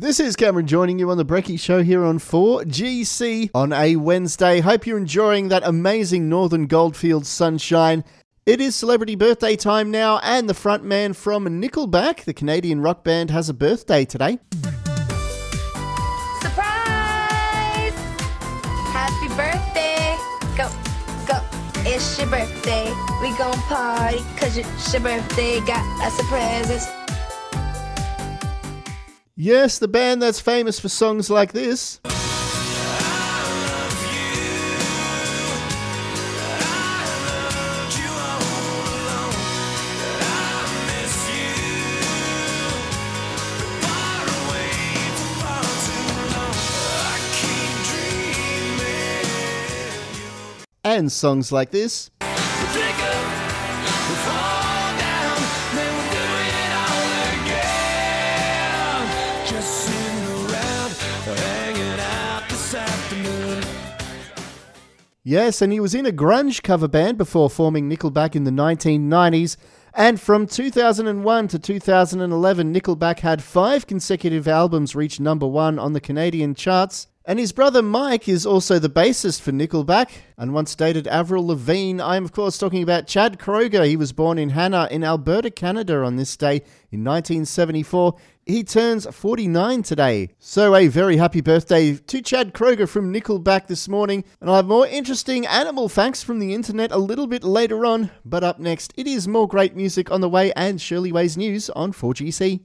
This is Cameron joining you on the Brecky Show here on 4GC on a Wednesday. Hope you're enjoying that amazing northern goldfield sunshine. It is celebrity birthday time now, and the frontman from Nickelback, the Canadian rock band, has a birthday today. Surprise! Happy birthday! Go, go, it's your birthday. We gon' party, cause it's your birthday. Got us a present. Yes, the band that's famous for songs like this. And songs like this. Yes, and he was in a grunge cover band before forming Nickelback in the 1990s. And from 2001 to 2011, Nickelback had five consecutive albums reach number one on the Canadian charts. And his brother Mike is also the bassist for Nickelback. And once dated Avril Lavigne. I am, of course, talking about Chad Kroeger. He was born in Hanna in Alberta, Canada on this day in 1974. He turns 49 today. So, a very happy birthday to Chad Kroeger from Nickelback this morning. And I'll have more interesting animal facts from the internet a little bit later on. But up next, it is more great music on the way and Shirley Ways News on 4GC.